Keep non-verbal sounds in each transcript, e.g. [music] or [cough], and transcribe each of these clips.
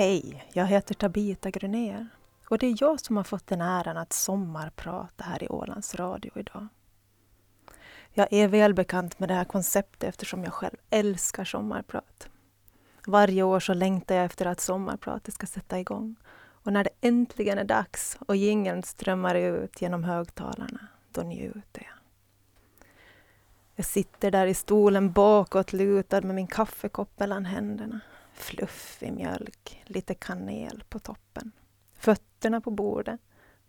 Hej, jag heter Tabita Grunér och det är jag som har fått den äran att sommarprata här i Ålands Radio idag. Jag är välbekant med det här konceptet eftersom jag själv älskar sommarprat. Varje år så längtar jag efter att sommarpratet ska sätta igång. Och när det äntligen är dags och jingeln strömmar ut genom högtalarna, då njuter jag. Jag sitter där i stolen bakåt lutad med min kaffekopp mellan händerna. Fluffig mjölk, lite kanel på toppen. Fötterna på bordet,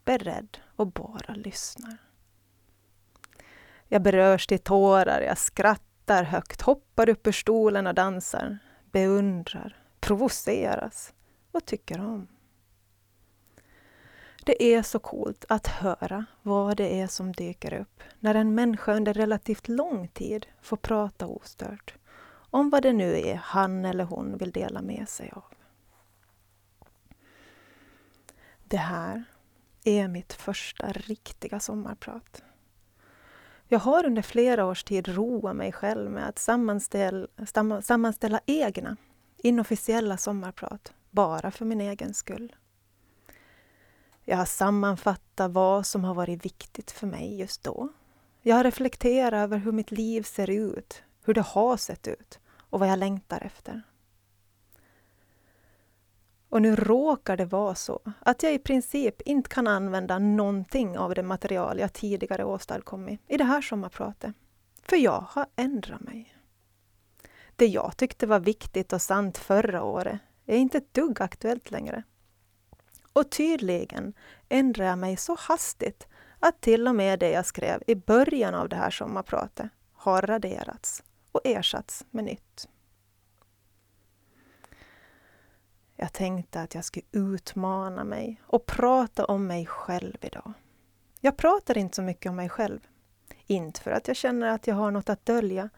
beredd och bara lyssnar. Jag berörs till tårar, jag skrattar högt, hoppar upp ur stolen och dansar, beundrar, provoceras och tycker om. Det är så coolt att höra vad det är som dyker upp när en människa under relativt lång tid får prata ostört om vad det nu är han eller hon vill dela med sig av. Det här är mitt första riktiga sommarprat. Jag har under flera års tid roat mig själv med att sammanställa, sammanställa egna inofficiella sommarprat, bara för min egen skull. Jag har sammanfattat vad som har varit viktigt för mig just då. Jag har reflekterat över hur mitt liv ser ut, hur det har sett ut och vad jag längtar efter. Och nu råkar det vara så att jag i princip inte kan använda någonting av det material jag tidigare åstadkommit i det här sommarpratet. För jag har ändrat mig. Det jag tyckte var viktigt och sant förra året är inte ett dugg aktuellt längre. Och tydligen ändrar jag mig så hastigt att till och med det jag skrev i början av det här sommarpratet har raderats och ersatts med nytt. Jag tänkte att jag skulle utmana mig och prata om mig själv idag. Jag pratar inte så mycket om mig själv. Inte för att jag känner att jag har något att dölja,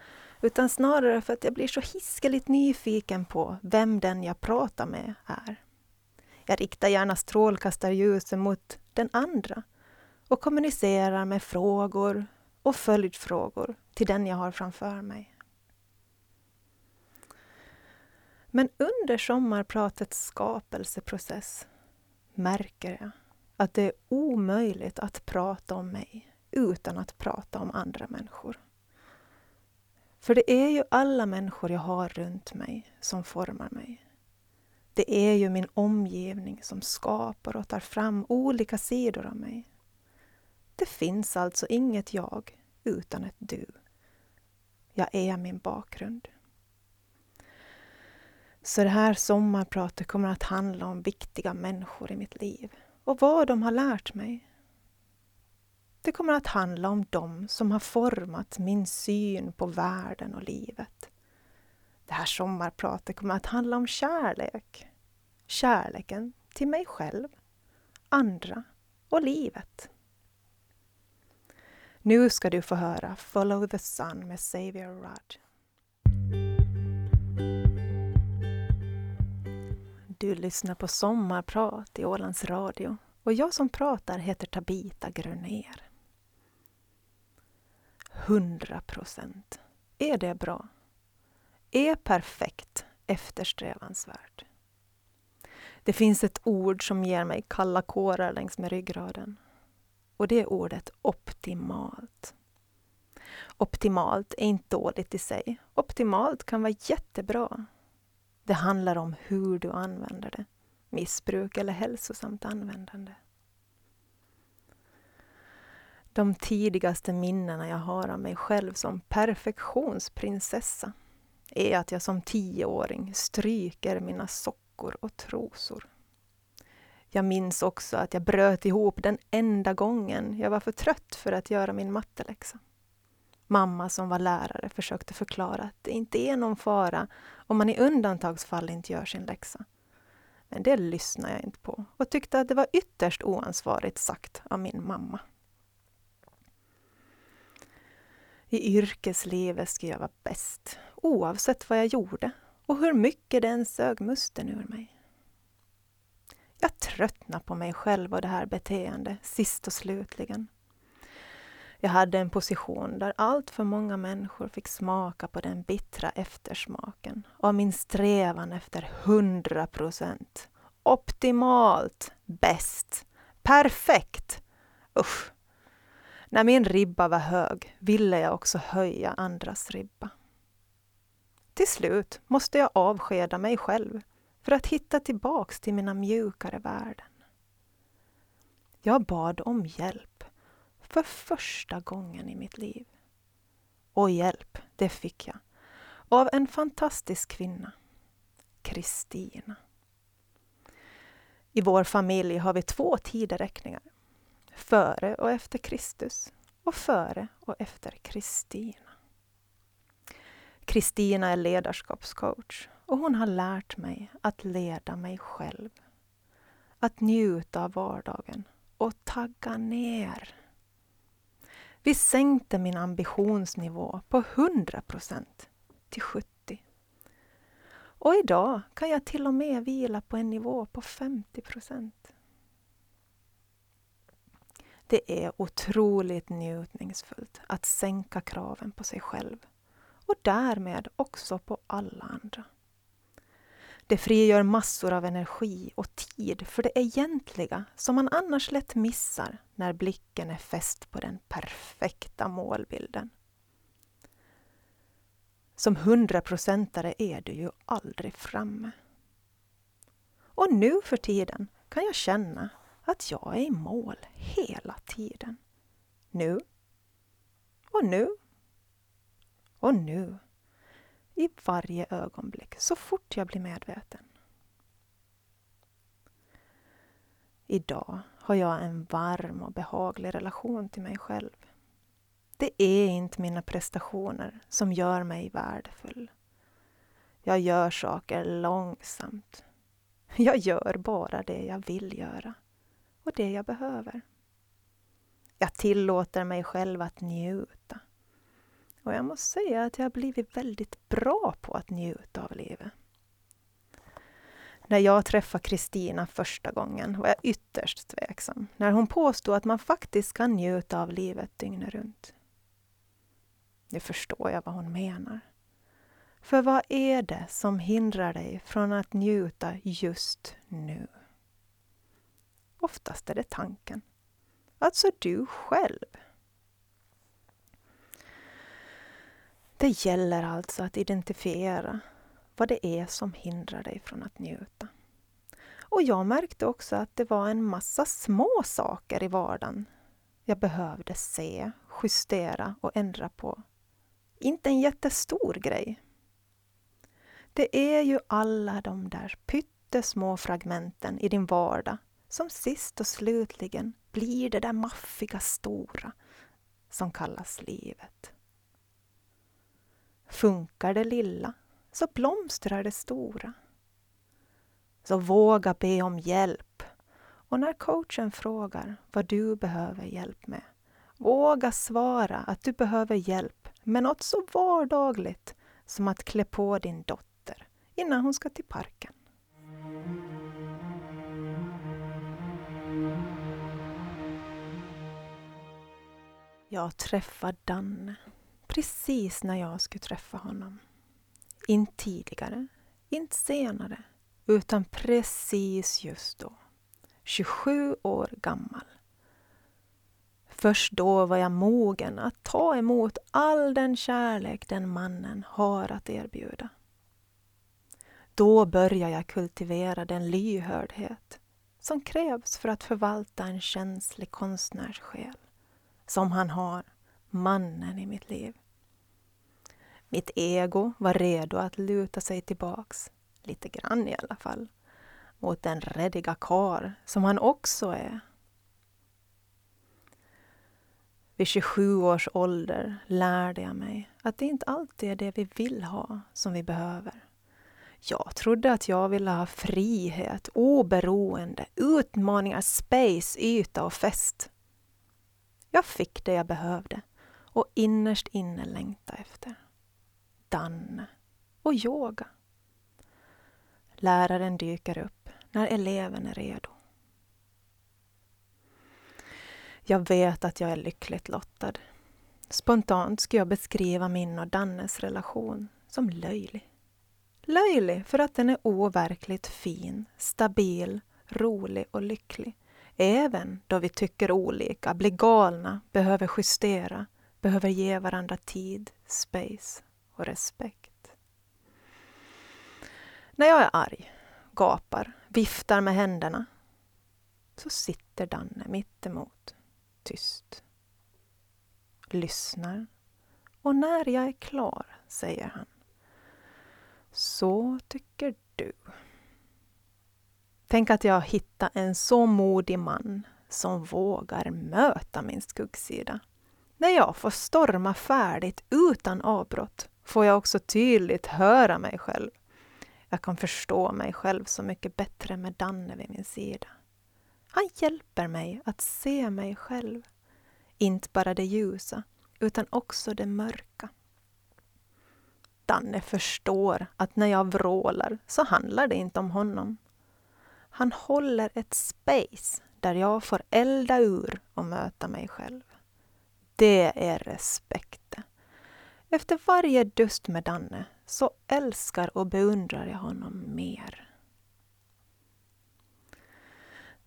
utan snarare för att jag blir så hiskeligt nyfiken på vem den jag pratar med är. Jag riktar gärna strålkastarljuset mot den andra och kommunicerar med frågor och följdfrågor till den jag har framför mig. Men under sommarpratets skapelseprocess märker jag att det är omöjligt att prata om mig utan att prata om andra människor. För det är ju alla människor jag har runt mig som formar mig. Det är ju min omgivning som skapar och tar fram olika sidor av mig. Det finns alltså inget jag utan ett du. Jag är min bakgrund. Så det här sommarpratet kommer att handla om viktiga människor i mitt liv och vad de har lärt mig. Det kommer att handla om dem som har format min syn på världen och livet. Det här sommarpratet kommer att handla om kärlek. Kärleken till mig själv, andra och livet. Nu ska du få höra Follow the Sun med Xavier Rudd. Du lyssnar på Sommarprat i Ålands Radio och jag som pratar heter Tabita Grönér. 100 procent. Är det bra? Är perfekt eftersträvansvärt? Det finns ett ord som ger mig kalla kårar längs med ryggraden. Och det är ordet optimalt. Optimalt är inte dåligt i sig. Optimalt kan vara jättebra. Det handlar om hur du använder det. Missbruk eller hälsosamt användande. De tidigaste minnena jag har av mig själv som perfektionsprinsessa är att jag som tioåring stryker mina sockor och trosor. Jag minns också att jag bröt ihop den enda gången jag var för trött för att göra min matteläxa. Mamma som var lärare försökte förklara att det inte är någon fara om man i undantagsfall inte gör sin läxa. Men det lyssnade jag inte på och tyckte att det var ytterst oansvarigt sagt av min mamma. I yrkeslivet skulle jag vara bäst, oavsett vad jag gjorde och hur mycket det än sög musten ur mig. Jag tröttnade på mig själv och det här beteendet, sist och slutligen. Jag hade en position där allt för många människor fick smaka på den bittra eftersmaken av min strävan efter 100 procent. Optimalt, bäst, perfekt. Usch! När min ribba var hög ville jag också höja andras ribba. Till slut måste jag avskeda mig själv för att hitta tillbaks till mina mjukare värden. Jag bad om hjälp för första gången i mitt liv. Och hjälp, det fick jag. Av en fantastisk kvinna. Kristina. I vår familj har vi två tideräkningar. Före och efter Kristus och före och efter Kristina. Kristina är ledarskapscoach och hon har lärt mig att leda mig själv. Att njuta av vardagen och tagga ner. Vi sänkte min ambitionsnivå på 100 procent till 70. Och idag kan jag till och med vila på en nivå på 50 procent. Det är otroligt njutningsfullt att sänka kraven på sig själv och därmed också på alla andra. Det frigör massor av energi och tid för det egentliga som man annars lätt missar när blicken är fäst på den perfekta målbilden. Som hundraprocentare är du ju aldrig framme. Och nu för tiden kan jag känna att jag är i mål hela tiden. Nu. Och nu. Och nu i varje ögonblick, så fort jag blir medveten. Idag har jag en varm och behaglig relation till mig själv. Det är inte mina prestationer som gör mig värdefull. Jag gör saker långsamt. Jag gör bara det jag vill göra och det jag behöver. Jag tillåter mig själv att njuta. Och jag måste säga att jag har blivit väldigt bra på att njuta av livet. När jag träffade Kristina första gången var jag ytterst tveksam när hon påstod att man faktiskt kan njuta av livet dygnet runt. Nu förstår jag vad hon menar. För vad är det som hindrar dig från att njuta just nu? Oftast är det tanken. Alltså du själv. Det gäller alltså att identifiera vad det är som hindrar dig från att njuta. Och jag märkte också att det var en massa små saker i vardagen jag behövde se, justera och ändra på. Inte en jättestor grej. Det är ju alla de där pyttesmå fragmenten i din vardag som sist och slutligen blir det där maffiga stora som kallas livet. Funkar det lilla så blomstrar det stora. Så våga be om hjälp. Och när coachen frågar vad du behöver hjälp med, våga svara att du behöver hjälp med något så vardagligt som att klä på din dotter innan hon ska till parken. Jag träffar Danne precis när jag skulle träffa honom. Inte tidigare, inte senare, utan precis just då. 27 år gammal. Först då var jag mogen att ta emot all den kärlek den mannen har att erbjuda. Då börjar jag kultivera den lyhördhet som krävs för att förvalta en känslig konstnärssjäl, som han har, mannen i mitt liv. Mitt ego var redo att luta sig tillbaks, lite grann i alla fall, mot den räddiga kar som han också är. Vid 27 års ålder lärde jag mig att det inte alltid är det vi vill ha som vi behöver. Jag trodde att jag ville ha frihet, oberoende, utmaningar, space, yta och fest. Jag fick det jag behövde och innerst inne längta efter. Danne och yoga. Läraren dyker upp när eleven är redo. Jag vet att jag är lyckligt lottad. Spontant skulle jag beskriva min och Dannes relation som löjlig. Löjlig för att den är overkligt fin, stabil, rolig och lycklig. Även då vi tycker olika, blir galna, behöver justera, behöver ge varandra tid, space och respekt. När jag är arg, gapar, viftar med händerna så sitter Danne mittemot, tyst. Lyssnar. Och när jag är klar, säger han. Så tycker du. Tänk att jag hittat en så modig man som vågar möta min skuggsida. När jag får storma färdigt utan avbrott får jag också tydligt höra mig själv. Jag kan förstå mig själv så mycket bättre med Danne vid min sida. Han hjälper mig att se mig själv. Inte bara det ljusa, utan också det mörka. Danne förstår att när jag vrålar så handlar det inte om honom. Han håller ett space där jag får elda ur och möta mig själv. Det är respekt. Efter varje dust med Danne så älskar och beundrar jag honom mer.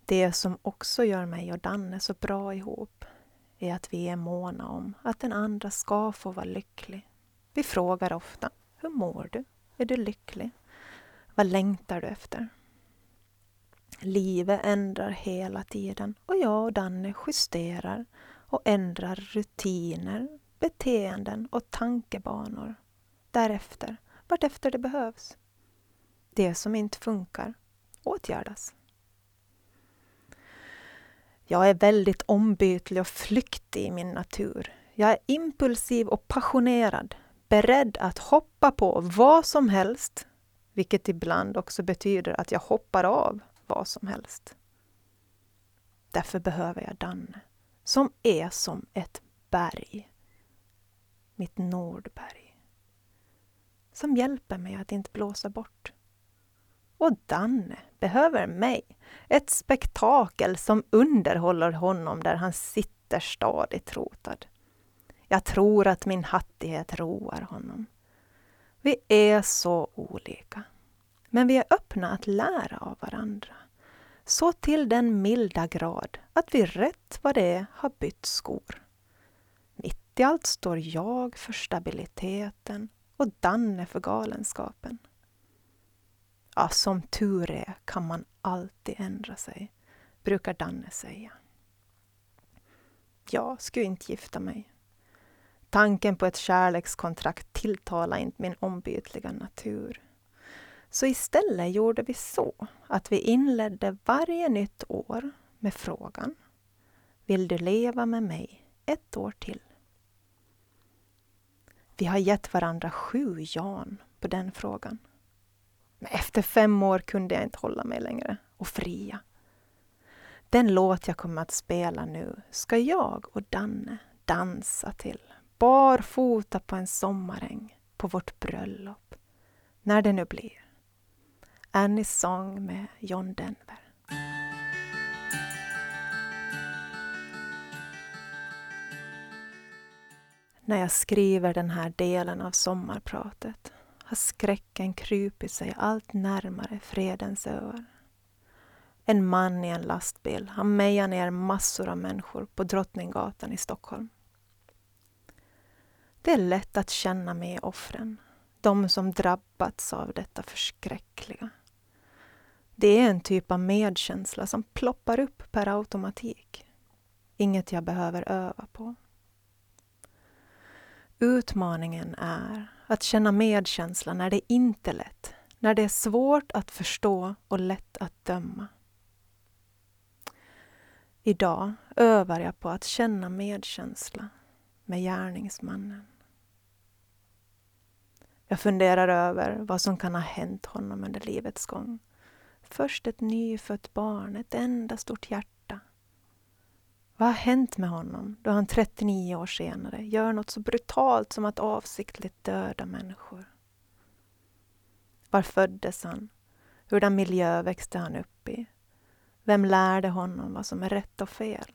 Det som också gör mig och Danne så bra ihop är att vi är måna om att den andra ska få vara lycklig. Vi frågar ofta, hur mår du? Är du lycklig? Vad längtar du efter? Livet ändrar hela tiden och jag och Danne justerar och ändrar rutiner, beteenden och tankebanor därefter, vartefter det behövs. Det som inte funkar åtgärdas. Jag är väldigt ombytlig och flyktig i min natur. Jag är impulsiv och passionerad, beredd att hoppa på vad som helst, vilket ibland också betyder att jag hoppar av vad som helst. Därför behöver jag Danne, som är som ett berg. Mitt Nordberg. Som hjälper mig att inte blåsa bort. Och Danne behöver mig. Ett spektakel som underhåller honom där han sitter stadigt rotad. Jag tror att min hattighet roar honom. Vi är så olika. Men vi är öppna att lära av varandra. Så till den milda grad att vi rätt vad det är har bytt skor. Mitt i allt står jag för stabiliteten och Danne för galenskapen. Ja, som tur är kan man alltid ändra sig, brukar Danne säga. Jag skulle inte gifta mig. Tanken på ett kärlekskontrakt tilltalar inte min ombytliga natur. Så istället gjorde vi så att vi inledde varje nytt år med frågan Vill du leva med mig ett år till? Vi har gett varandra sju jan på den frågan. Men efter fem år kunde jag inte hålla mig längre och fria. Den låt jag kommer att spela nu ska jag och Danne dansa till barfota på en sommaräng på vårt bröllop. När det nu blir. Annies sång med John Denver. När jag skriver den här delen av sommarpratet har skräcken krupit sig allt närmare fredens öar. En man i en lastbil har mejat ner massor av människor på Drottninggatan i Stockholm. Det är lätt att känna med offren, de som drabbats av detta förskräckliga. Det är en typ av medkänsla som ploppar upp per automatik. Inget jag behöver öva på. Utmaningen är att känna medkänsla när det inte är lätt, när det är svårt att förstå och lätt att döma. Idag övar jag på att känna medkänsla med gärningsmannen. Jag funderar över vad som kan ha hänt honom under livets gång. Först ett nyfött barn, ett enda stort hjärta. Vad har hänt med honom då han 39 år senare gör något så brutalt som att avsiktligt döda människor? Var föddes han? Hurdan miljö växte han upp i? Vem lärde honom vad som är rätt och fel?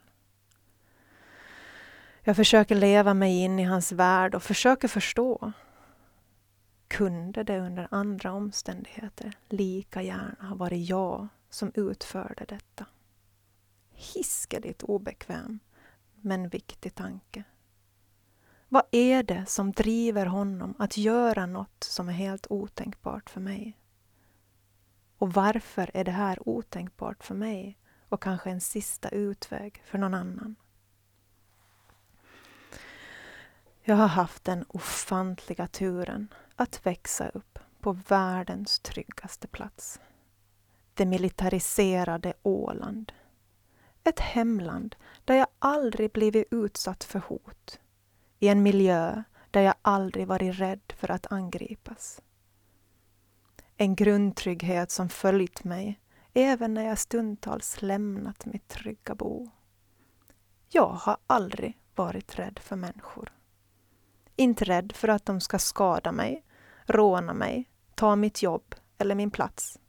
Jag försöker leva mig in i hans värld och försöker förstå. Kunde det under andra omständigheter lika gärna ha varit jag som utförde detta? Hiskeligt obekväm, men viktig tanke. Vad är det som driver honom att göra något som är helt otänkbart för mig? Och varför är det här otänkbart för mig och kanske en sista utväg för någon annan? Jag har haft den ofantliga turen att växa upp på världens tryggaste plats. Det militariserade Åland. Ett hemland där jag aldrig blivit utsatt för hot. I en miljö där jag aldrig varit rädd för att angripas. En grundtrygghet som följt mig även när jag stundtals lämnat mitt trygga bo. Jag har aldrig varit rädd för människor. Inte rädd för att de ska skada mig, råna mig, ta mitt jobb eller min plats.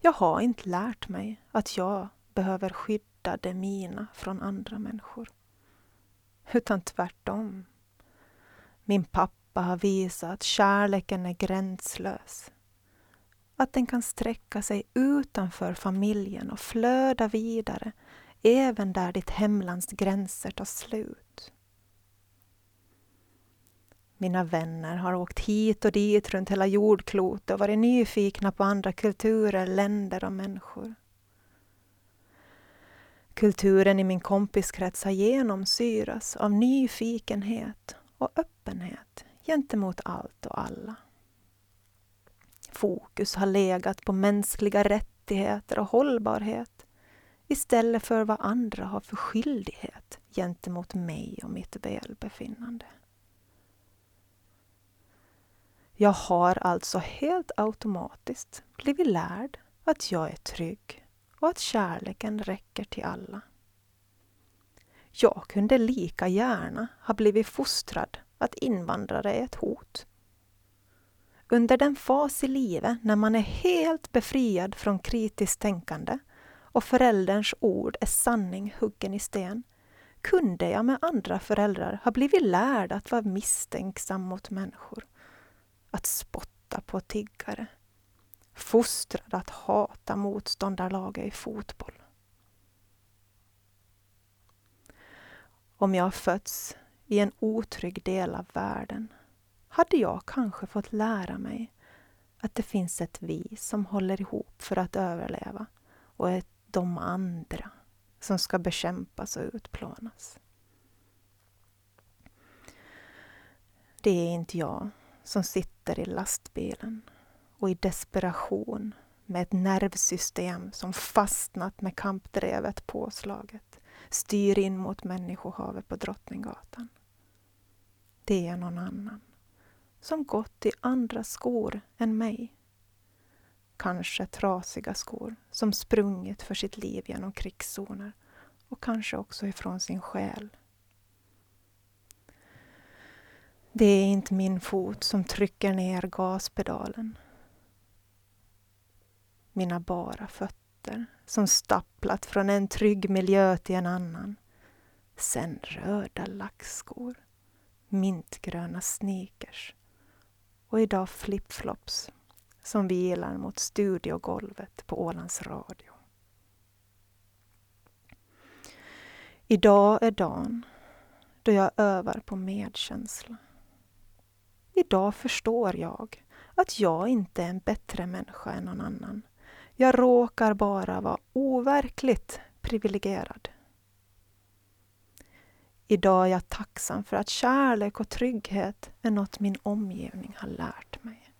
Jag har inte lärt mig att jag behöver skydda det mina från andra människor. Utan tvärtom. Min pappa har visat att kärleken är gränslös. Att den kan sträcka sig utanför familjen och flöda vidare även där ditt hemlands gränser tar slut. Mina vänner har åkt hit och dit runt hela jordklotet och varit nyfikna på andra kulturer, länder och människor. Kulturen i min kompiskrets har genomsyrats av nyfikenhet och öppenhet gentemot allt och alla. Fokus har legat på mänskliga rättigheter och hållbarhet istället för vad andra har för skyldighet gentemot mig och mitt välbefinnande. Jag har alltså helt automatiskt blivit lärd att jag är trygg och att kärleken räcker till alla. Jag kunde lika gärna ha blivit fostrad att invandrare är ett hot. Under den fas i livet när man är helt befriad från kritiskt tänkande och förälderns ord är sanning huggen i sten kunde jag med andra föräldrar ha blivit lärd att vara misstänksam mot människor att spotta på tiggare. Fostrad att hata motståndarlaget i fotboll. Om jag fötts i en otrygg del av världen hade jag kanske fått lära mig att det finns ett vi som håller ihop för att överleva och ett de andra som ska bekämpas och utplånas. Det är inte jag som sitter i lastbilen och i desperation med ett nervsystem som fastnat med kampdrevet påslaget styr in mot människohavet på Drottninggatan. Det är någon annan som gått i andra skor än mig. Kanske trasiga skor som sprungit för sitt liv genom krigszoner och kanske också ifrån sin själ Det är inte min fot som trycker ner gaspedalen. Mina bara fötter som stapplat från en trygg miljö till en annan. Sen röda lackskor, mintgröna sneakers och idag flipflops som vilar mot studiogolvet på Ålands Radio. Idag är dagen då jag övar på medkänsla. Idag förstår jag att jag inte är en bättre människa än någon annan. Jag råkar bara vara overkligt privilegierad. Idag är jag tacksam för att kärlek och trygghet är något min omgivning har lärt mig.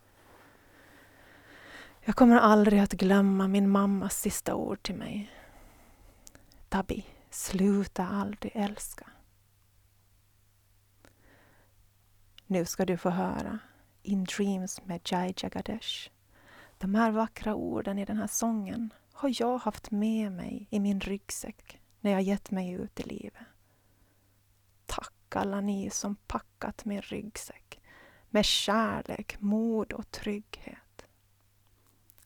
Jag kommer aldrig att glömma min mammas sista ord till mig. Tabi, sluta aldrig älska. Nu ska du få höra In Dreams med Jai Jagadesh. De här vackra orden i den här sången har jag haft med mig i min ryggsäck när jag gett mig ut i livet. Tack alla ni som packat min ryggsäck med kärlek, mod och trygghet.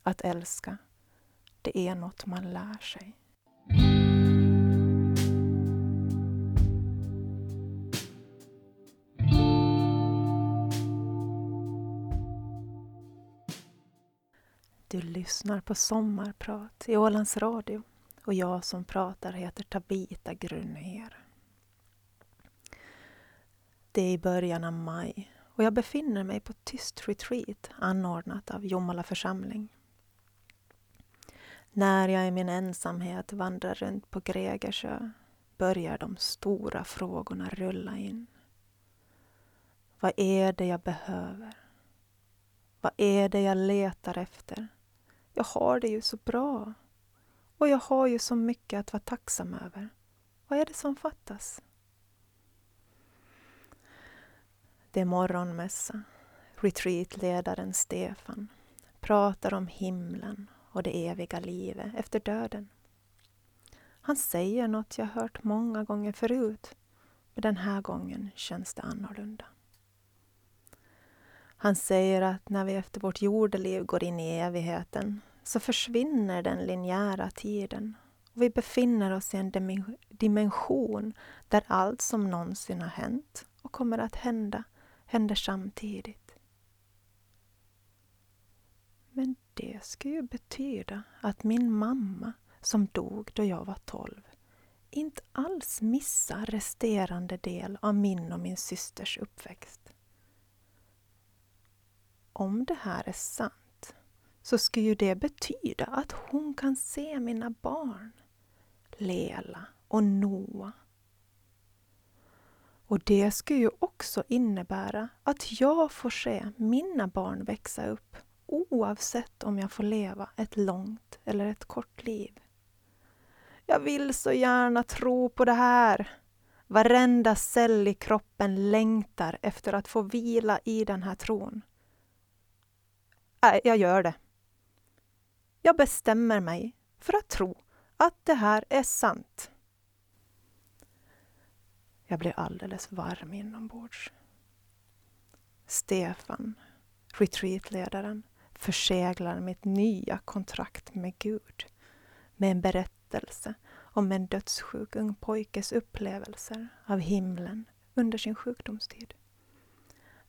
Att älska, det är något man lär sig. Du lyssnar på Sommarprat i Ålands Radio och jag som pratar heter Tabita Grunér. Det är i början av maj och jag befinner mig på tyst retreat anordnat av Jomala församling. När jag i min ensamhet vandrar runt på Gregersö börjar de stora frågorna rulla in. Vad är det jag behöver? Vad är det jag letar efter? Jag har det ju så bra. Och jag har ju så mycket att vara tacksam över. Vad är det som fattas? Det är morgonmässa. Retreatledaren Stefan pratar om himlen och det eviga livet efter döden. Han säger något jag hört många gånger förut, men den här gången känns det annorlunda. Han säger att när vi efter vårt jordeliv går in i evigheten så försvinner den linjära tiden och vi befinner oss i en dimension där allt som någonsin har hänt och kommer att hända händer samtidigt. Men det skulle ju betyda att min mamma som dog då jag var tolv inte alls missar resterande del av min och min systers uppväxt. Om det här är sant så skulle ju det betyda att hon kan se mina barn, Lela och Noah. Och det skulle ju också innebära att jag får se mina barn växa upp oavsett om jag får leva ett långt eller ett kort liv. Jag vill så gärna tro på det här. Varenda cell i kroppen längtar efter att få vila i den här tron. Nej, jag gör det. Jag bestämmer mig för att tro att det här är sant. Jag blir alldeles varm inombords. Stefan, retreatledaren, förseglar mitt nya kontrakt med Gud med en berättelse om en dödssjuk ung pojkes upplevelser av himlen under sin sjukdomstid.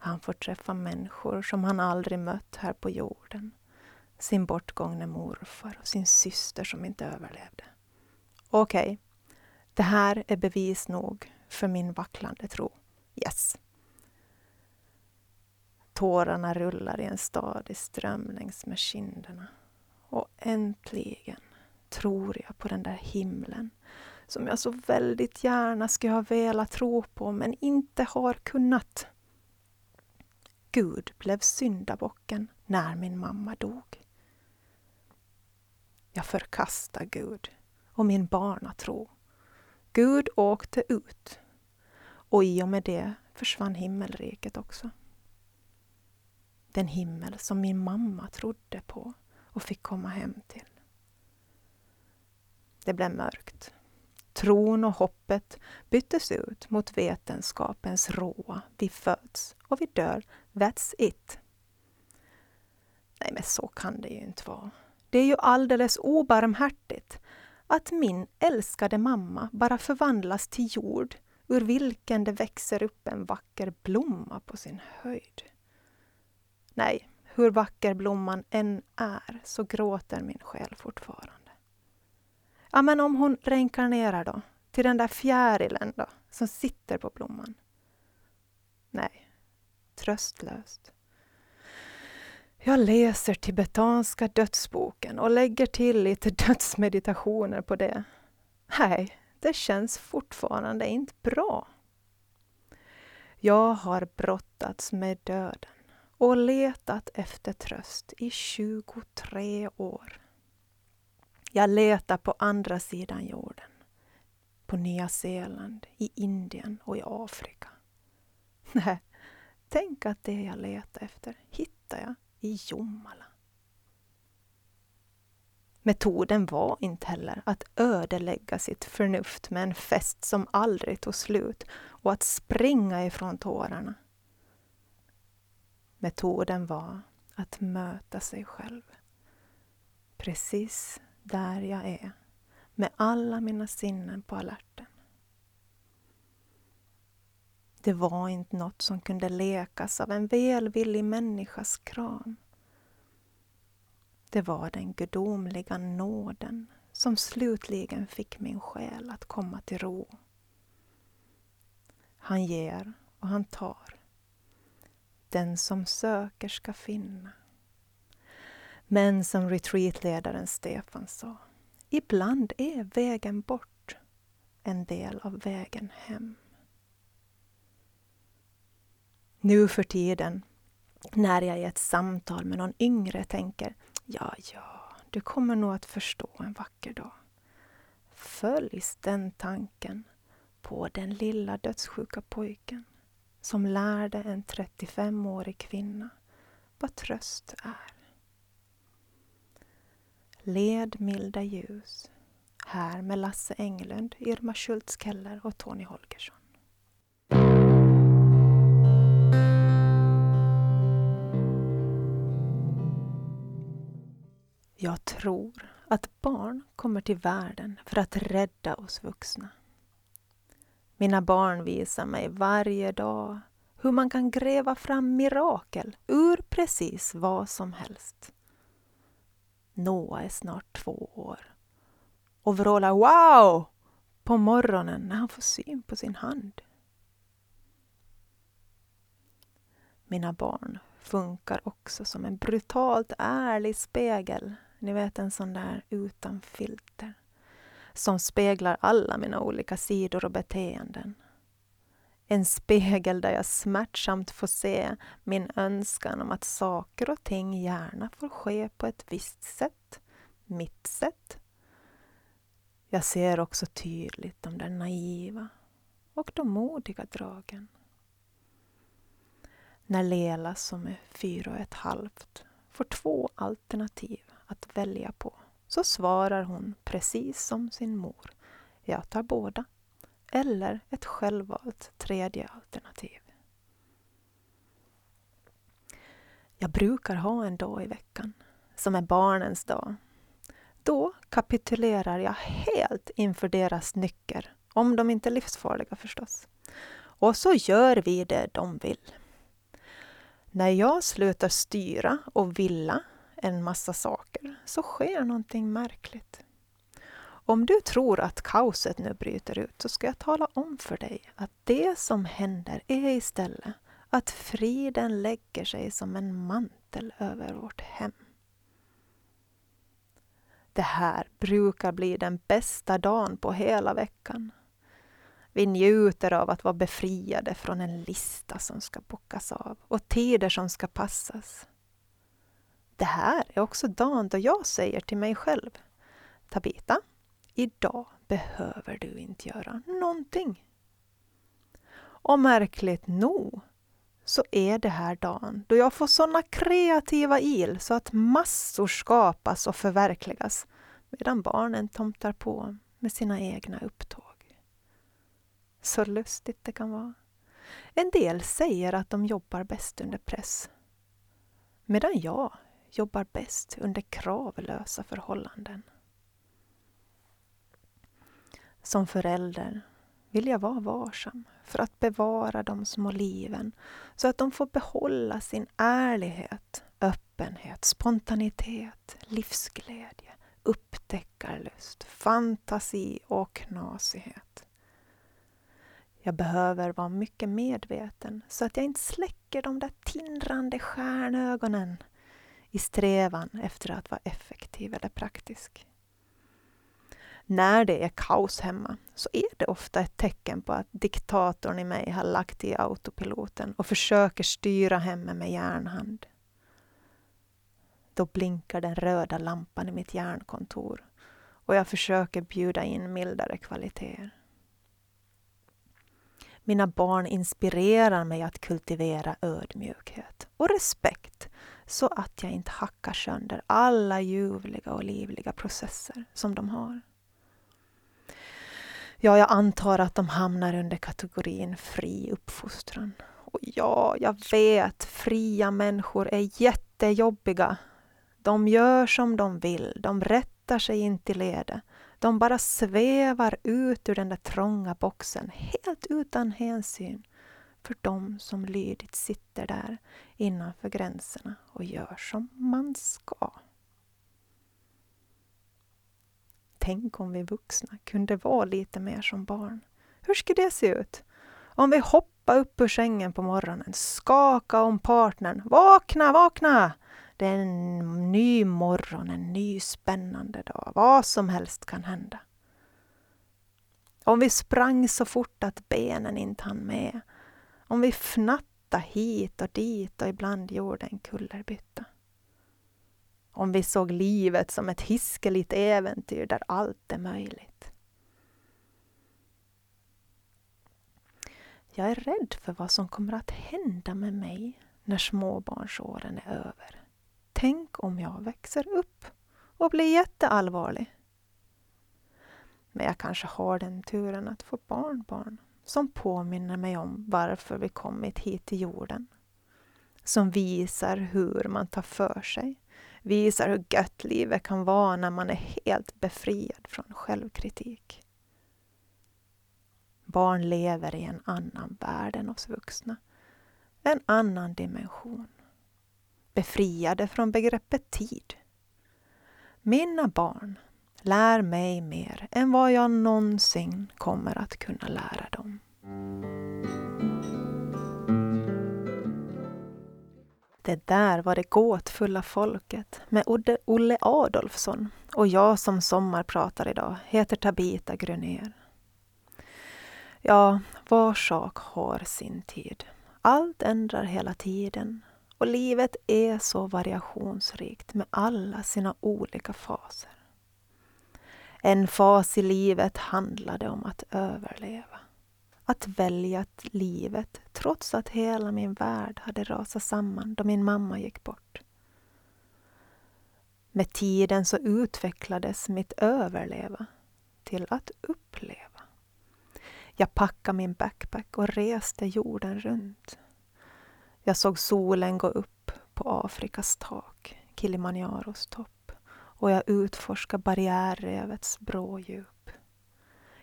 Han får träffa människor som han aldrig mött här på jorden. Sin bortgångne morfar och sin syster som inte överlevde. Okej, okay. det här är bevis nog för min vacklande tro. Yes. Tårarna rullar i en stadig ström längs med kinderna. Och äntligen tror jag på den där himlen som jag så väldigt gärna skulle ha velat tro på men inte har kunnat. Gud blev syndabocken när min mamma dog. Jag förkastar Gud och min barnatro. Gud åkte ut och i och med det försvann himmelriket också. Den himmel som min mamma trodde på och fick komma hem till. Det blev mörkt. Tron och hoppet byttes ut mot vetenskapens råa. Vi föds och vi dör. That's it. Nej, men så kan det ju inte vara. Det är ju alldeles obarmhärtigt att min älskade mamma bara förvandlas till jord ur vilken det växer upp en vacker blomma på sin höjd. Nej, hur vacker blomman än är så gråter min själ fortfarande. Ja, men om hon reinkarnerar då, till den där fjärilen då, som sitter på blomman. Nej, tröstlöst. Jag läser tibetanska dödsboken och lägger till lite [laughs] dödsmeditationer på det. Nej, det känns fortfarande inte bra. Jag har brottats med döden och letat efter tröst i 23 år. Jag letar på andra sidan jorden. På Nya Zeeland, i Indien och i Afrika. [laughs] Nej, tänk att det jag letar efter hittar jag i Jomala. Metoden var inte heller att ödelägga sitt förnuft med en fest som aldrig tog slut och att springa ifrån tårarna. Metoden var att möta sig själv. Precis där jag är, med alla mina sinnen på alerten. Det var inte något som kunde lekas av en välvillig människas kram. Det var den gudomliga nåden som slutligen fick min själ att komma till ro. Han ger och han tar. Den som söker ska finna. Men som retreatledaren Stefan sa, ibland är vägen bort en del av vägen hem. Nu för tiden, när jag i ett samtal med någon yngre tänker ja, ja, du kommer nog att förstå en vacker dag. Följs den tanken på den lilla dödssjuka pojken som lärde en 35-årig kvinna vad tröst är. Led milda ljus. Här med Lasse Englund, Irma Schultz Keller och Tony Holgersson. Jag tror att barn kommer till världen för att rädda oss vuxna. Mina barn visar mig varje dag hur man kan gräva fram mirakel ur precis vad som helst. Noah är snart två år och vrålar wow på morgonen när han får syn på sin hand. Mina barn funkar också som en brutalt ärlig spegel. Ni vet en sån där utan filter. Som speglar alla mina olika sidor och beteenden. En spegel där jag smärtsamt får se min önskan om att saker och ting gärna får ske på ett visst sätt, mitt sätt. Jag ser också tydligt de där naiva och de modiga dragen. När Lela som är fyra och ett halvt får två alternativ att välja på så svarar hon precis som sin mor. Jag tar båda eller ett självvalt tredje alternativ. Jag brukar ha en dag i veckan som är barnens dag. Då kapitulerar jag helt inför deras nycker, om de inte är livsfarliga förstås. Och så gör vi det de vill. När jag slutar styra och villa en massa saker så sker någonting märkligt. Om du tror att kaoset nu bryter ut så ska jag tala om för dig att det som händer är istället att friden lägger sig som en mantel över vårt hem. Det här brukar bli den bästa dagen på hela veckan. Vi njuter av att vara befriade från en lista som ska bockas av och tider som ska passas. Det här är också dagen då jag säger till mig själv Tabita, Idag behöver du inte göra någonting. Och märkligt nog så är det här dagen då jag får såna kreativa il så att massor skapas och förverkligas medan barnen tomtar på med sina egna upptåg. Så lustigt det kan vara. En del säger att de jobbar bäst under press. Medan jag jobbar bäst under kravlösa förhållanden. Som förälder vill jag vara varsam för att bevara de små liven så att de får behålla sin ärlighet, öppenhet, spontanitet, livsglädje, upptäckarlust, fantasi och knasighet. Jag behöver vara mycket medveten så att jag inte släcker de där tindrande stjärnögonen i strävan efter att vara effektiv eller praktisk när det är kaos hemma så är det ofta ett tecken på att diktatorn i mig har lagt i autopiloten och försöker styra hemmet med järnhand. Då blinkar den röda lampan i mitt järnkontor och jag försöker bjuda in mildare kvaliteter. Mina barn inspirerar mig att kultivera ödmjukhet och respekt så att jag inte hackar sönder alla ljuvliga och livliga processer som de har. Ja, jag antar att de hamnar under kategorin fri uppfostran. Och ja, jag vet, fria människor är jättejobbiga. De gör som de vill, de rättar sig inte i ledet. De bara svävar ut ur den där trånga boxen, helt utan hänsyn för de som lydigt sitter där innanför gränserna och gör som man ska. Tänk om vi vuxna kunde vara lite mer som barn. Hur skulle det se ut? Om vi hoppar upp ur sängen på morgonen, skaka om partnern. Vakna, vakna! Det är en ny morgon, en ny spännande dag. Vad som helst kan hända. Om vi sprang så fort att benen inte hann med. Om vi fnattade hit och dit och ibland gjorde en kullerbytta. Om vi såg livet som ett hiskeligt äventyr där allt är möjligt. Jag är rädd för vad som kommer att hända med mig när småbarnsåren är över. Tänk om jag växer upp och blir jätteallvarlig. Men jag kanske har den turen att få barnbarn som påminner mig om varför vi kommit hit till jorden. Som visar hur man tar för sig, visar hur gött livet kan vara när man är helt befriad från självkritik. Barn lever i en annan värld än oss vuxna. En annan dimension. Befriade från begreppet tid. Mina barn lär mig mer än vad jag någonsin kommer att kunna lära dem. Det där var det gåtfulla folket med Olle Adolfsson och jag som sommarpratar idag heter Tabita Grunér. Ja, var sak har sin tid. Allt ändrar hela tiden och livet är så variationsrikt med alla sina olika faser. En fas i livet handlade om att överleva. Att välja livet trots att hela min värld hade rasat samman då min mamma gick bort. Med tiden så utvecklades mitt överleva till att uppleva. Jag packade min backpack och reste jorden runt. Jag såg solen gå upp på Afrikas tak, Kilimanjaros topp och jag utforskade barriärrevets brådjup.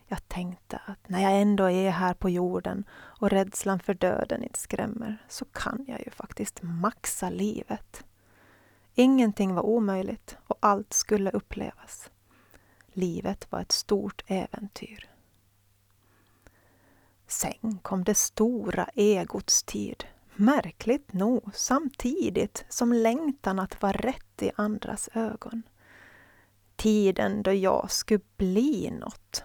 Jag tänkte att när jag ändå är här på jorden och rädslan för döden inte skrämmer så kan jag ju faktiskt maxa livet. Ingenting var omöjligt och allt skulle upplevas. Livet var ett stort äventyr. Sen kom det stora egots tid. Märkligt nog samtidigt som längtan att vara rätt i andras ögon. Tiden då jag skulle bli något.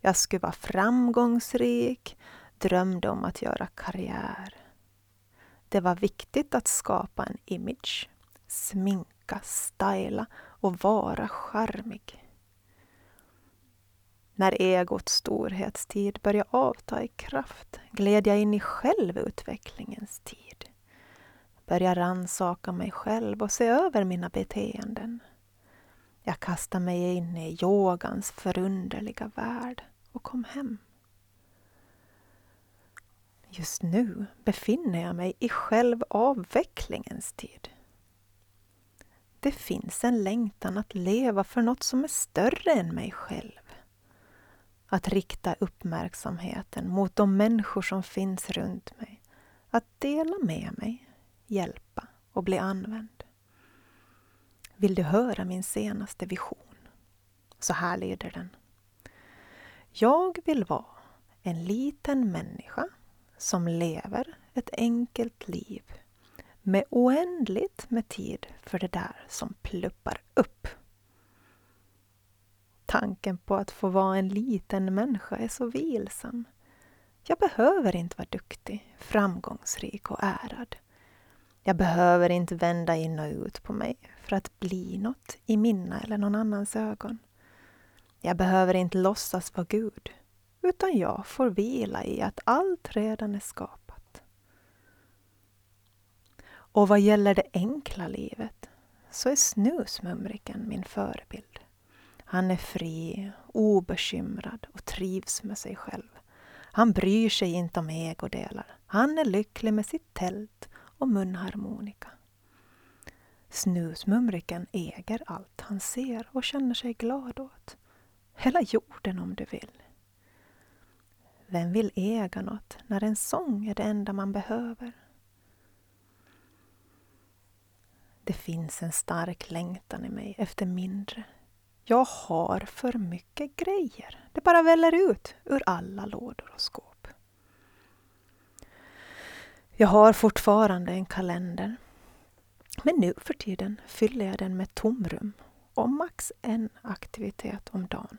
Jag skulle vara framgångsrik, drömde om att göra karriär. Det var viktigt att skapa en image, sminka, styla och vara charmig. När egots storhetstid började avta i kraft gled jag in i självutvecklingens tid. Började ransaka mig själv och se över mina beteenden. Jag kastade mig in i yogans förunderliga värld och kom hem. Just nu befinner jag mig i självavvecklingens tid. Det finns en längtan att leva för något som är större än mig själv att rikta uppmärksamheten mot de människor som finns runt mig. Att dela med mig, hjälpa och bli använd. Vill du höra min senaste vision? Så här lyder den. Jag vill vara en liten människa som lever ett enkelt liv med oändligt med tid för det där som pluppar upp Tanken på att få vara en liten människa är så vilsam. Jag behöver inte vara duktig, framgångsrik och ärad. Jag behöver inte vända in och ut på mig för att bli något i mina eller någon annans ögon. Jag behöver inte låtsas vara Gud, utan jag får vila i att allt redan är skapat. Och vad gäller det enkla livet så är snusmumriken min förebild. Han är fri, obekymrad och trivs med sig själv. Han bryr sig inte om ägodelar. Han är lycklig med sitt tält och munharmonika. Snusmumriken äger allt han ser och känner sig glad åt. Hela jorden om du vill. Vem vill äga något när en sång är det enda man behöver? Det finns en stark längtan i mig efter mindre, Jag har för mycket grejer. Det bara väller ut ur alla lådor och skåp. Jag har fortfarande en kalender. Men nu för tiden fyller jag den med tomrum och max en aktivitet om dagen.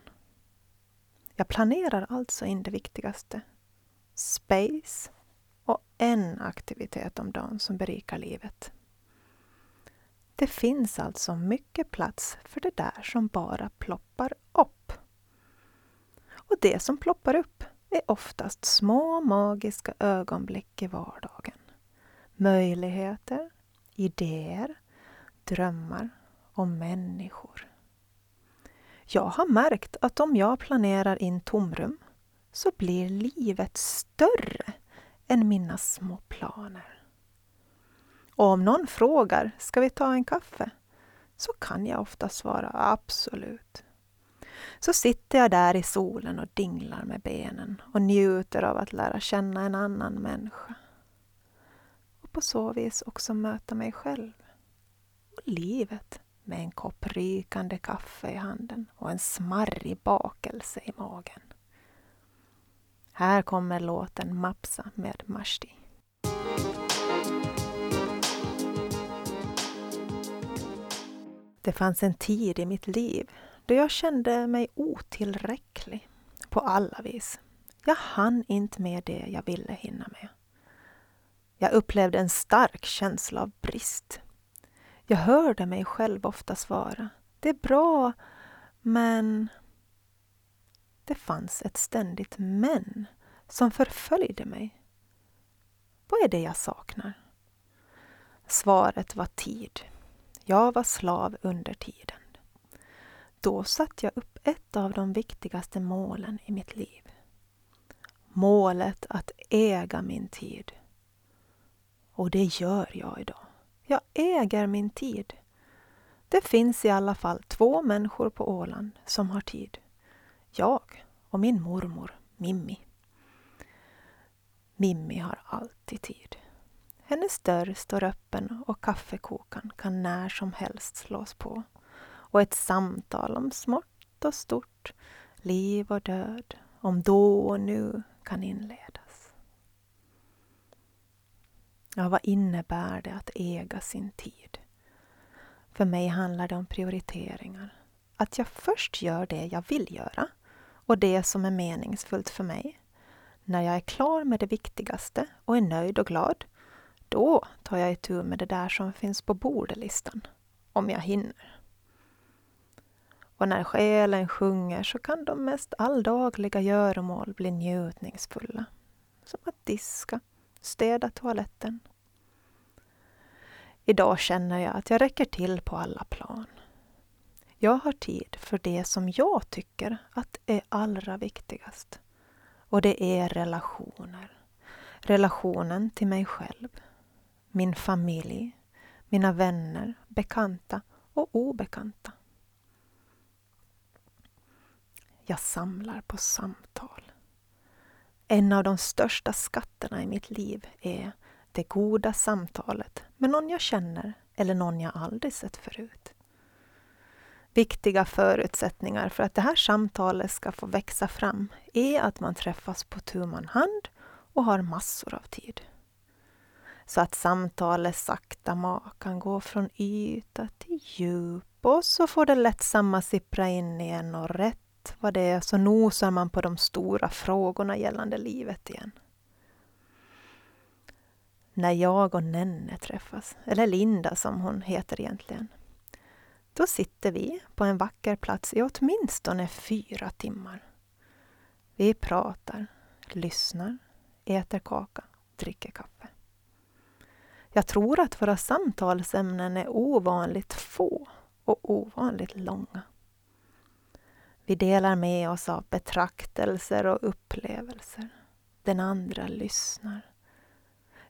Jag planerar alltså in det viktigaste. Space och en aktivitet om dagen som berikar livet. Det finns alltså mycket plats för det där som bara ploppar upp. Och det som ploppar upp är oftast små magiska ögonblick i vardagen. Möjligheter, idéer, drömmar och människor. Jag har märkt att om jag planerar in tomrum så blir livet större än mina små planer. Och om någon frågar, ska vi ta en kaffe? Så kan jag ofta svara absolut. Så sitter jag där i solen och dinglar med benen och njuter av att lära känna en annan människa. Och på så vis också möta mig själv och livet med en kopp rykande kaffe i handen och en smarrig bakelse i magen. Här kommer låten Mapsa med Mashti. Det fanns en tid i mitt liv då jag kände mig otillräcklig på alla vis. Jag hann inte med det jag ville hinna med. Jag upplevde en stark känsla av brist. Jag hörde mig själv ofta svara Det är bra, men... Det fanns ett ständigt men som förföljde mig. Vad är det jag saknar? Svaret var tid. Jag var slav under tiden. Då satte jag upp ett av de viktigaste målen i mitt liv. Målet att äga min tid. Och det gör jag idag. Jag äger min tid. Det finns i alla fall två människor på Åland som har tid. Jag och min mormor Mimmi. Mimmi har alltid tid. Hennes dörr står öppen och kaffekokaren kan när som helst slås på. Och ett samtal om smått och stort, liv och död, om då och nu kan inledas. Ja, vad innebär det att äga sin tid? För mig handlar det om prioriteringar. Att jag först gör det jag vill göra och det som är meningsfullt för mig. När jag är klar med det viktigaste och är nöjd och glad, då tar jag itu med det där som finns på bordelistan, om jag hinner. Och när själen sjunger så kan de mest alldagliga göromål bli njutningsfulla. Som att diska, städa toaletten. Idag känner jag att jag räcker till på alla plan. Jag har tid för det som jag tycker att är allra viktigast. Och det är relationer. Relationen till mig själv, min familj, mina vänner, bekanta och obekanta. Jag samlar på samtal. En av de största skatterna i mitt liv är det goda samtalet med någon jag känner eller någon jag aldrig sett förut. Viktiga förutsättningar för att det här samtalet ska få växa fram är att man träffas på tu man hand och har massor av tid. Så att samtalet sakta kan gå från yta till djup och så får det lättsamma sippra in igen och rätt vad det är så nosar man på de stora frågorna gällande livet igen. När jag och Nenne träffas, eller Linda som hon heter egentligen, då sitter vi på en vacker plats i åtminstone fyra timmar. Vi pratar, lyssnar, äter kaka, dricker kaffe. Jag tror att våra samtalsämnen är ovanligt få och ovanligt långa. Vi delar med oss av betraktelser och upplevelser. Den andra lyssnar.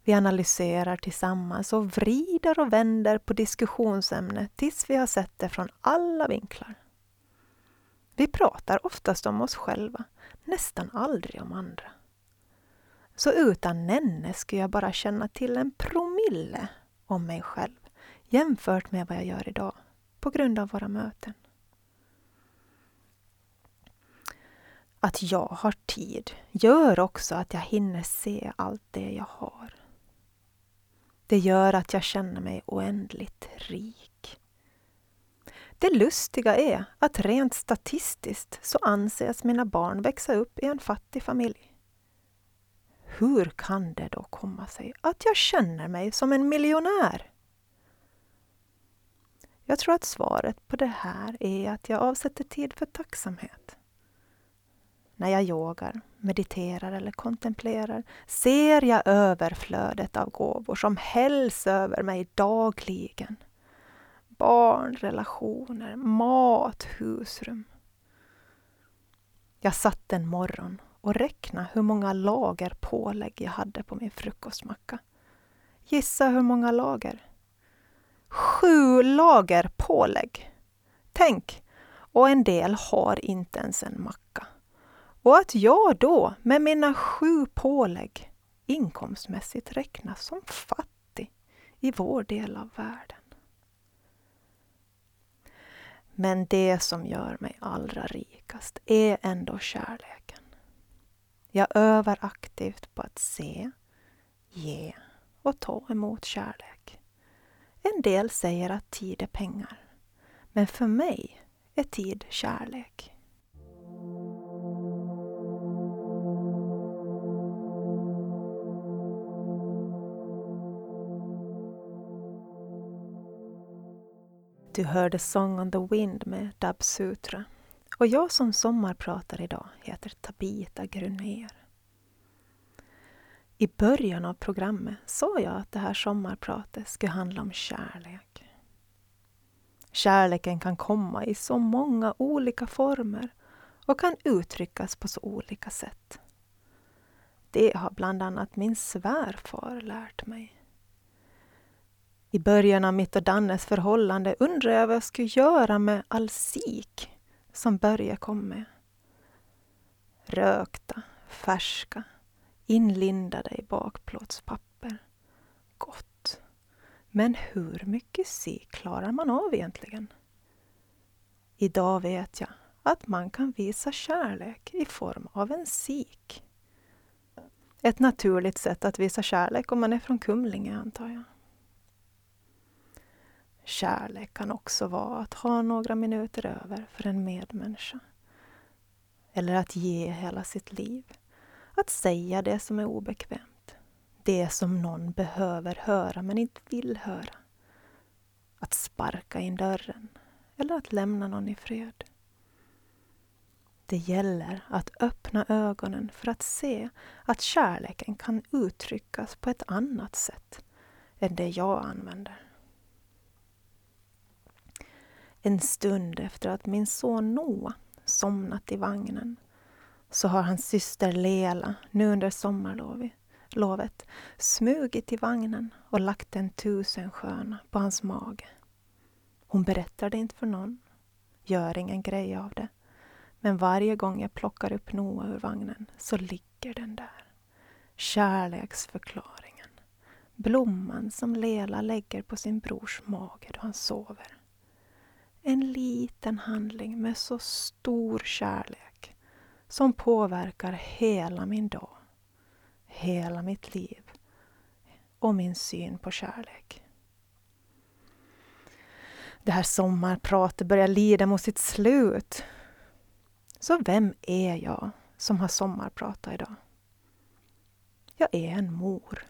Vi analyserar tillsammans och vrider och vänder på diskussionsämnet tills vi har sett det från alla vinklar. Vi pratar oftast om oss själva, nästan aldrig om andra. Så utan Nenne skulle jag bara känna till en promille om mig själv jämfört med vad jag gör idag på grund av våra möten. Att jag har tid gör också att jag hinner se allt det jag har. Det gör att jag känner mig oändligt rik. Det lustiga är att rent statistiskt så anses mina barn växa upp i en fattig familj. Hur kan det då komma sig att jag känner mig som en miljonär? Jag tror att svaret på det här är att jag avsätter tid för tacksamhet. När jag yogar, mediterar eller kontemplerar ser jag överflödet av gåvor som hälls över mig dagligen. Barn, relationer, mat, husrum. Jag satt en morgon och räknade hur många lager pålägg jag hade på min frukostmacka. Gissa hur många lager? Sju lager pålägg! Tänk! Och en del har inte ens en macka. Och att jag då med mina sju pålägg inkomstmässigt räknas som fattig i vår del av världen. Men det som gör mig allra rikast är ändå kärleken. Jag övar aktivt på att se, ge och ta emot kärlek. En del säger att tid är pengar. Men för mig är tid kärlek. Du hörde Song on the Wind med Dab Sutra. Och jag som sommarpratar idag heter Tabita Grunér. I början av programmet sa jag att det här sommarpratet skulle handla om kärlek. Kärleken kan komma i så många olika former och kan uttryckas på så olika sätt. Det har bland annat min svärfar lärt mig. I början av mitt och Dannes förhållande undrade jag vad jag skulle göra med all sik som Börje kom med. Rökta, färska, inlindade i bakplåtspapper. Gott. Men hur mycket sik klarar man av egentligen? Idag vet jag att man kan visa kärlek i form av en sik. Ett naturligt sätt att visa kärlek om man är från Kumlinge antar jag. Kärlek kan också vara att ha några minuter över för en medmänniska. Eller att ge hela sitt liv. Att säga det som är obekvämt. Det som någon behöver höra men inte vill höra. Att sparka in dörren. Eller att lämna någon i fred. Det gäller att öppna ögonen för att se att kärleken kan uttryckas på ett annat sätt än det jag använder. En stund efter att min son Noah somnat i vagnen så har hans syster Lela nu under sommarlovet smugit till vagnen och lagt en tusensköna på hans mage. Hon berättar det inte för någon, gör ingen grej av det. Men varje gång jag plockar upp Noah ur vagnen så ligger den där. Kärleksförklaringen. Blomman som Lela lägger på sin brors mage då han sover. En liten handling med så stor kärlek som påverkar hela min dag, hela mitt liv och min syn på kärlek. Det här sommarpratet börjar lida mot sitt slut. Så vem är jag som har sommarpratat idag? Jag är en mor.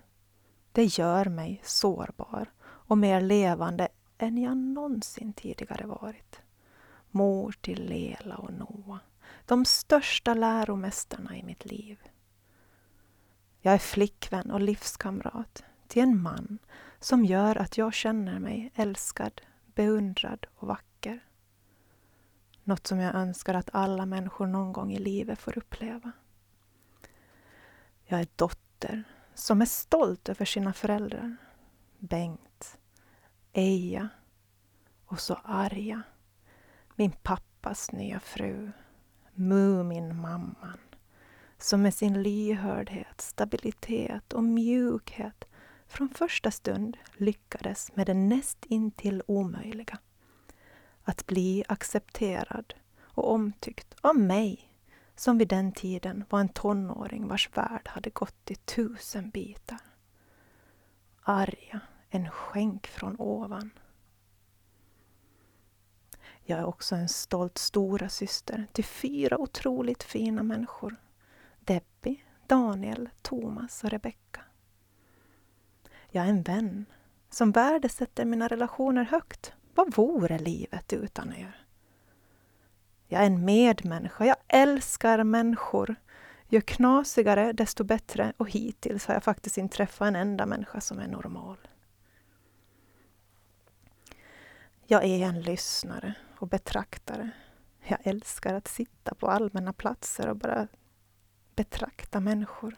Det gör mig sårbar och mer levande än jag någonsin tidigare varit. Mor till Lela och Noah, de största läromästarna i mitt liv. Jag är flickvän och livskamrat till en man som gör att jag känner mig älskad, beundrad och vacker. Något som jag önskar att alla människor någon gång i livet får uppleva. Jag är dotter som är stolt över sina föräldrar. Bengt, Eja och så Arja, Min pappas nya fru, Mumin-mamman, som med sin lyhördhet, stabilitet och mjukhet från första stund lyckades med det näst intill omöjliga. Att bli accepterad och omtyckt av mig som vid den tiden var en tonåring vars värld hade gått i tusen bitar. Arja, en skänk från ovan. Jag är också en stolt stora syster till fyra otroligt fina människor. Debbie, Daniel, Thomas och Rebecka. Jag är en vän som värdesätter mina relationer högt. Vad vore livet utan er? Jag är en medmänniska. Jag älskar människor. Ju knasigare, desto bättre. Och hittills har jag faktiskt inte träffat en enda människa som är normal. Jag är en lyssnare och betraktare. Jag älskar att sitta på allmänna platser och bara betrakta människor.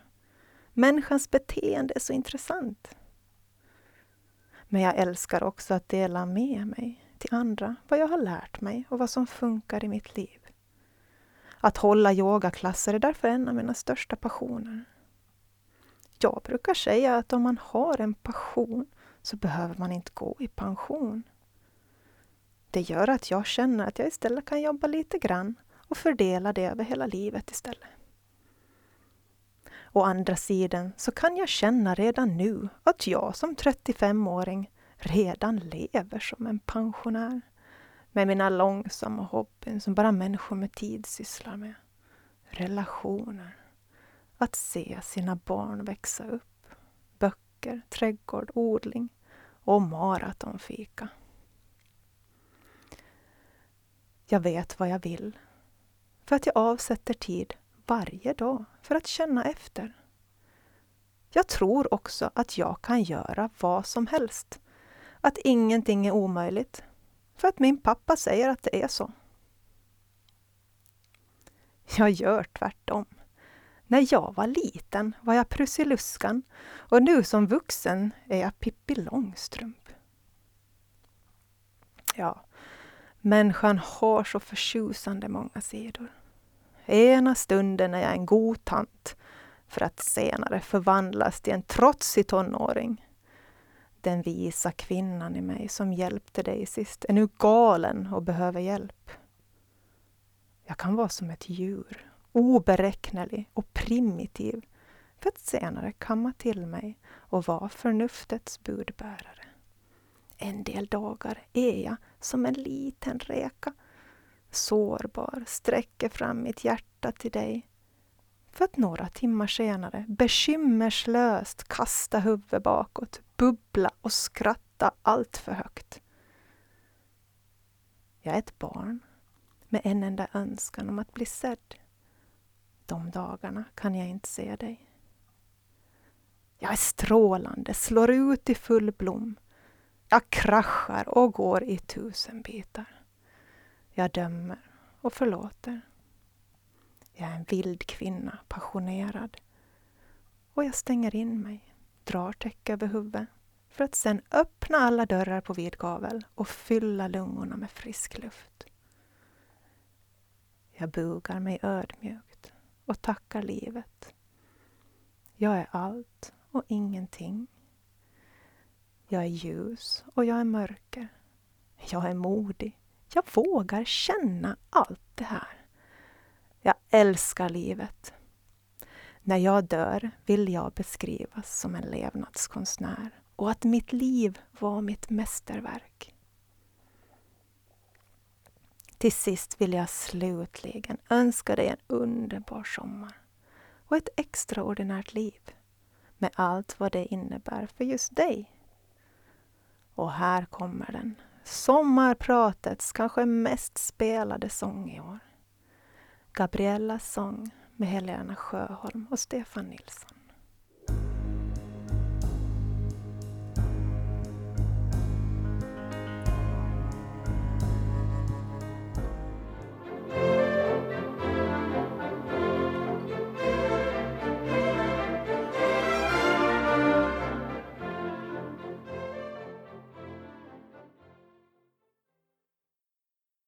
Människans beteende är så intressant. Men jag älskar också att dela med mig till andra vad jag har lärt mig och vad som funkar i mitt liv. Att hålla yogaklasser är därför en av mina största passioner. Jag brukar säga att om man har en passion så behöver man inte gå i pension. Det gör att jag känner att jag istället kan jobba lite grann och fördela det över hela livet istället. Å andra sidan så kan jag känna redan nu att jag som 35-åring redan lever som en pensionär med mina långsamma hobbyn som bara människor med tid sysslar med. Relationer. Att se sina barn växa upp. Böcker, trädgård, odling och maratonfika. Jag vet vad jag vill. För att jag avsätter tid varje dag för att känna efter. Jag tror också att jag kan göra vad som helst. Att ingenting är omöjligt. För att min pappa säger att det är så. Jag gör tvärtom. När jag var liten var jag Prussiluskan och nu som vuxen är jag Pippi Långstrump. Ja, människan har så förtjusande många sidor. Ena stunden är jag en god tant för att senare förvandlas till en trotsig tonåring. Den visa kvinnan i mig som hjälpte dig sist är nu galen och behöver hjälp. Jag kan vara som ett djur, oberäknelig och primitiv för att senare kamma till mig och vara förnuftets budbärare. En del dagar är jag som en liten räka sårbar, sträcker fram mitt hjärta till dig för att några timmar senare bekymmerslöst kasta huvudet bakåt, bubbla och skratta allt för högt. Jag är ett barn med en enda önskan om att bli sedd. De dagarna kan jag inte se dig. Jag är strålande, slår ut i full blom. Jag kraschar och går i tusen bitar. Jag dömer och förlåter. Jag är en vild kvinna, passionerad. Och jag stänger in mig, drar täcke över huvudet för att sedan öppna alla dörrar på vid gavel och fylla lungorna med frisk luft. Jag bugar mig ödmjukt och tackar livet. Jag är allt och ingenting. Jag är ljus och jag är mörker. Jag är modig jag vågar känna allt det här. Jag älskar livet. När jag dör vill jag beskrivas som en levnadskonstnär och att mitt liv var mitt mästerverk. Till sist vill jag slutligen önska dig en underbar sommar och ett extraordinärt liv med allt vad det innebär för just dig. Och här kommer den sommarpratets kanske mest spelade sång i år. Gabriellas sång med Helena Sjöholm och Stefan Nilsson.